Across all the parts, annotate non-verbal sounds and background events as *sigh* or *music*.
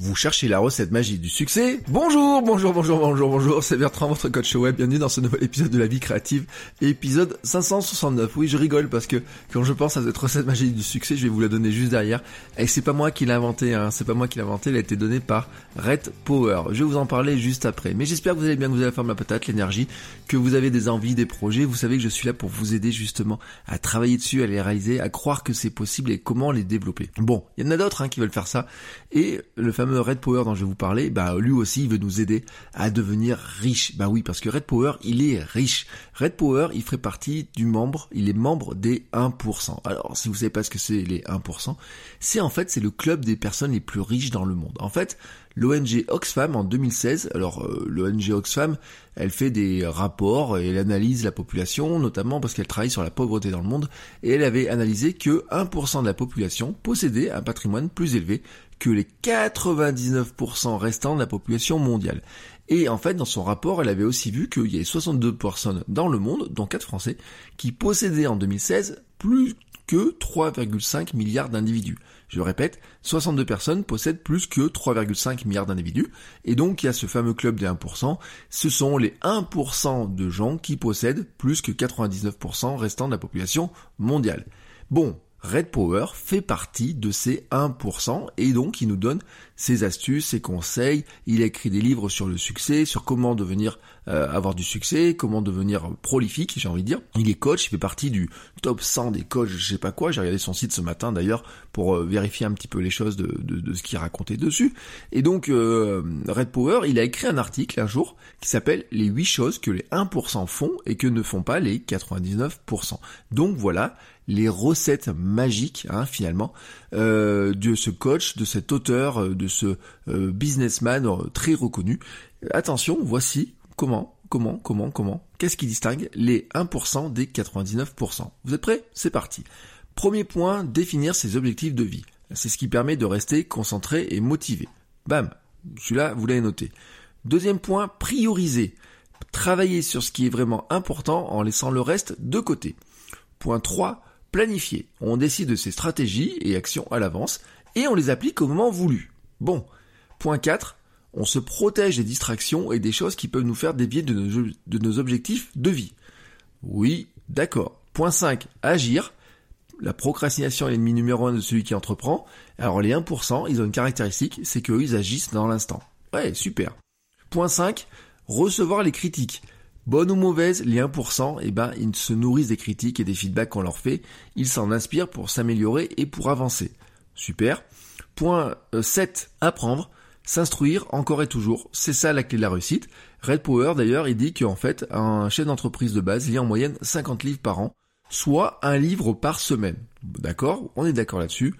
Vous cherchez la recette magique du succès Bonjour, bonjour, bonjour, bonjour, bonjour, c'est Bertrand, votre coach web, bienvenue dans ce nouvel épisode de la vie créative, épisode 569. Oui, je rigole parce que quand je pense à cette recette magique du succès, je vais vous la donner juste derrière. Et c'est pas moi qui l'ai inventé, hein, c'est pas moi qui l'ai inventé, elle a été donnée par Red Power. Je vais vous en parler juste après. Mais j'espère que vous allez bien, que vous avez la forme, la patate, l'énergie, que vous avez des envies, des projets. Vous savez que je suis là pour vous aider justement à travailler dessus, à les réaliser, à croire que c'est possible et comment les développer. Bon, il y en a d'autres hein, qui veulent faire ça. Et le fameux Red Power dont je vais vous parler, bah lui aussi il veut nous aider à devenir riche. Bah oui, parce que Red Power, il est riche. Red Power, il ferait partie du membre, il est membre des 1%. Alors, si vous savez pas ce que c'est les 1%, c'est en fait c'est le club des personnes les plus riches dans le monde. En fait, l'ONG Oxfam en 2016, alors euh, l'ONG Oxfam, elle fait des rapports et elle analyse la population, notamment parce qu'elle travaille sur la pauvreté dans le monde, et elle avait analysé que 1% de la population possédait un patrimoine plus élevé que les 99% restants de la population mondiale. Et en fait, dans son rapport, elle avait aussi vu qu'il y avait 62 personnes dans le monde, dont 4 Français, qui possédaient en 2016 plus que 3,5 milliards d'individus. Je répète, 62 personnes possèdent plus que 3,5 milliards d'individus, et donc il y a ce fameux club des 1%, ce sont les 1% de gens qui possèdent plus que 99% restant de la population mondiale. Bon, Red Power fait partie de ces 1% et donc il nous donne ses astuces, ses conseils, il a écrit des livres sur le succès, sur comment devenir euh, avoir du succès, comment devenir prolifique, j'ai envie de dire. Il est coach, il fait partie du top 100 des coachs, je sais pas quoi, j'ai regardé son site ce matin d'ailleurs pour euh, vérifier un petit peu les choses de, de, ce qu'il racontait dessus. Et donc euh, Red Power, il a écrit un article un jour qui s'appelle les 8 choses que les 1% font et que ne font pas les 99%. Donc voilà, les recettes magiques hein, finalement euh, de ce coach, de cet auteur, euh, de ce euh, businessman très reconnu. Attention, voici comment, comment, comment, comment, qu'est-ce qui distingue les 1% des 99%. Vous êtes prêts? C'est parti. Premier point, définir ses objectifs de vie. C'est ce qui permet de rester concentré et motivé. Bam, celui-là, vous l'avez noté. Deuxième point, prioriser. Travailler sur ce qui est vraiment important en laissant le reste de côté. Point 3, planifier. On décide de ses stratégies et actions à l'avance et on les applique au moment voulu. Bon. Point 4. On se protège des distractions et des choses qui peuvent nous faire dévier de nos, objectifs de vie. Oui, d'accord. Point 5. Agir. La procrastination est l'ennemi numéro 1 de celui qui entreprend. Alors les 1%, ils ont une caractéristique, c'est qu'ils agissent dans l'instant. Ouais, super. Point 5. Recevoir les critiques. Bonne ou mauvaise, les 1%, eh ben, ils se nourrissent des critiques et des feedbacks qu'on leur fait. Ils s'en inspirent pour s'améliorer et pour avancer. Super. Point 7. Euh, Apprendre. S'instruire encore et toujours. C'est ça la clé de la réussite. Red Power, d'ailleurs, il dit qu'en fait, un chef d'entreprise de base lit en moyenne 50 livres par an, soit un livre par semaine. D'accord? On est d'accord là-dessus.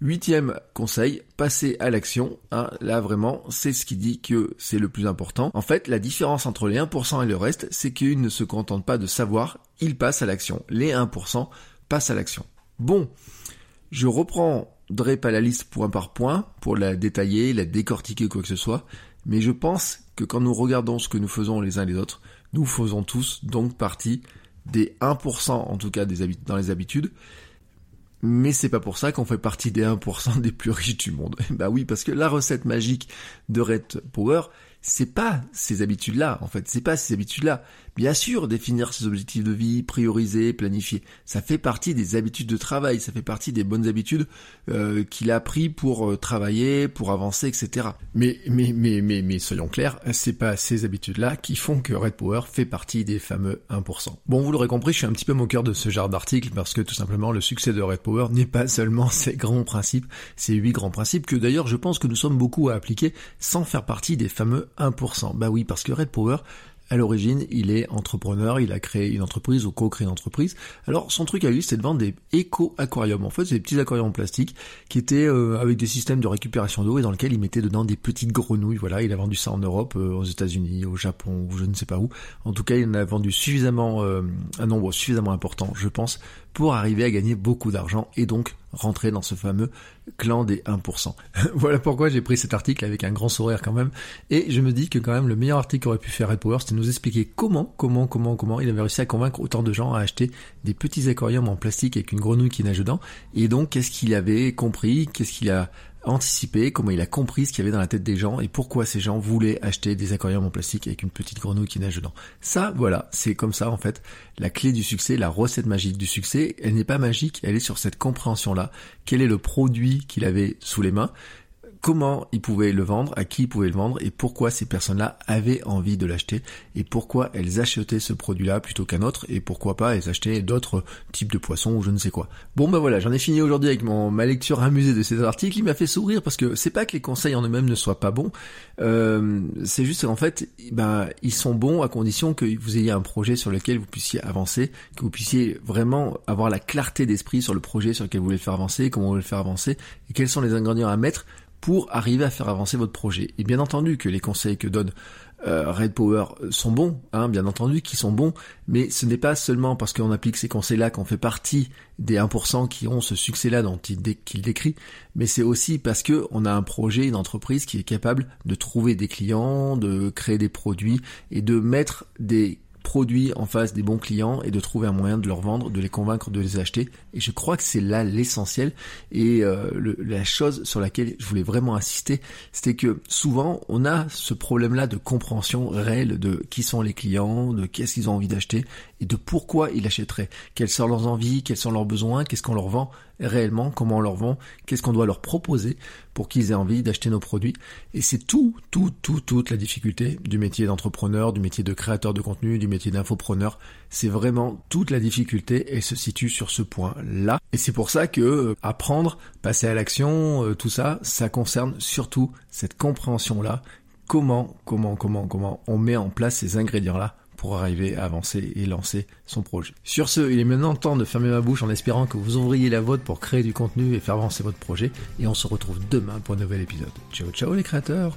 Huitième conseil, passer à l'action. Hein, là vraiment, c'est ce qui dit que c'est le plus important. En fait, la différence entre les 1% et le reste, c'est qu'ils ne se contentent pas de savoir, ils passent à l'action. Les 1% passent à l'action. Bon, je reprendrai pas la liste point par point pour la détailler, la décortiquer, quoi que ce soit, mais je pense que quand nous regardons ce que nous faisons les uns les autres, nous faisons tous donc partie des 1% en tout cas dans les habitudes mais c'est pas pour ça qu'on fait partie des 1% *laughs* des plus riches du monde. bah oui, parce que la recette magique de Red Power, c'est pas ces habitudes-là, en fait, c'est pas ces habitudes-là. Bien sûr, définir ses objectifs de vie, prioriser, planifier, ça fait partie des habitudes de travail, ça fait partie des bonnes habitudes euh, qu'il a pris pour euh, travailler, pour avancer, etc. Mais mais mais mais mais soyons clairs, c'est pas ces habitudes-là qui font que Red Power fait partie des fameux 1%. Bon, vous l'aurez compris, je suis un petit peu moqueur de ce genre d'article parce que tout simplement le succès de Red Power n'est pas seulement *laughs* ces grands principes, ces huit grands principes que d'ailleurs je pense que nous sommes beaucoup à appliquer sans faire partie des fameux 1%. Bah oui, parce que Red Power À l'origine, il est entrepreneur, il a créé une entreprise ou co-créé une entreprise. Alors son truc à lui, c'était de vendre des éco-aquariums. En fait, c'est des petits aquariums en plastique qui étaient euh, avec des systèmes de récupération d'eau et dans lesquels il mettait dedans des petites grenouilles. Voilà, il a vendu ça en Europe, euh, aux États-Unis, au Japon, ou je ne sais pas où. En tout cas, il en a vendu suffisamment euh, un nombre suffisamment important, je pense, pour arriver à gagner beaucoup d'argent et donc rentrer dans ce fameux clan des 1%. *laughs* voilà pourquoi j'ai pris cet article avec un grand sourire quand même. Et je me dis que quand même le meilleur article qu'aurait pu faire Red Power, c'était nous expliquer comment, comment, comment, comment il avait réussi à convaincre autant de gens à acheter des petits aquariums en plastique avec une grenouille qui nage dedans. Et donc, qu'est-ce qu'il avait compris, qu'est-ce qu'il a anticipé, comment il a compris ce qu'il y avait dans la tête des gens et pourquoi ces gens voulaient acheter des aquariums en plastique avec une petite grenouille qui nage dedans. Ça, voilà, c'est comme ça en fait. La clé du succès, la recette magique du succès, elle n'est pas magique, elle est sur cette compréhension-là. Quel est le produit qu'il avait sous les mains comment il pouvait le vendre, à qui il pouvait le vendre et pourquoi ces personnes-là avaient envie de l'acheter et pourquoi elles achetaient ce produit-là plutôt qu'un autre et pourquoi pas elles achetaient d'autres types de poissons ou je ne sais quoi. Bon ben voilà, j'en ai fini aujourd'hui avec mon, ma lecture amusée de cet article. Il m'a fait sourire parce que c'est pas que les conseils en eux-mêmes ne soient pas bons, euh, c'est juste qu'en fait, ben ils sont bons à condition que vous ayez un projet sur lequel vous puissiez avancer, que vous puissiez vraiment avoir la clarté d'esprit sur le projet sur lequel vous voulez le faire avancer, comment vous voulez le faire avancer et quels sont les ingrédients à mettre pour arriver à faire avancer votre projet. Et bien entendu que les conseils que donne euh, Red Power sont bons, hein, bien entendu qu'ils sont bons, mais ce n'est pas seulement parce qu'on applique ces conseils-là qu'on fait partie des 1% qui ont ce succès-là qu'il décrit, mais c'est aussi parce que on a un projet, une entreprise qui est capable de trouver des clients, de créer des produits et de mettre des produits en face des bons clients et de trouver un moyen de leur vendre, de les convaincre de les acheter. Et je crois que c'est là l'essentiel. Et euh, la chose sur laquelle je voulais vraiment insister, c'était que souvent on a ce problème-là de compréhension réelle de qui sont les clients, de qu'est-ce qu'ils ont envie d'acheter et de pourquoi ils achèteraient, quelles sont leurs envies, quels sont leurs besoins, qu'est-ce qu'on leur vend réellement, comment on leur vend, qu'est-ce qu'on doit leur proposer pour qu'ils aient envie d'acheter nos produits. Et c'est tout, tout, tout, toute la difficulté du métier d'entrepreneur, du métier de créateur de contenu, du d'infopreneur. C'est vraiment toute la difficulté et se situe sur ce point-là. Et c'est pour ça que euh, apprendre, passer à l'action, euh, tout ça, ça concerne surtout cette compréhension-là. Comment, comment, comment, comment on met en place ces ingrédients-là pour arriver à avancer et lancer son projet. Sur ce, il est maintenant temps de fermer ma bouche en espérant que vous ouvriez la vôtre pour créer du contenu et faire avancer votre projet. Et on se retrouve demain pour un nouvel épisode. Ciao ciao les créateurs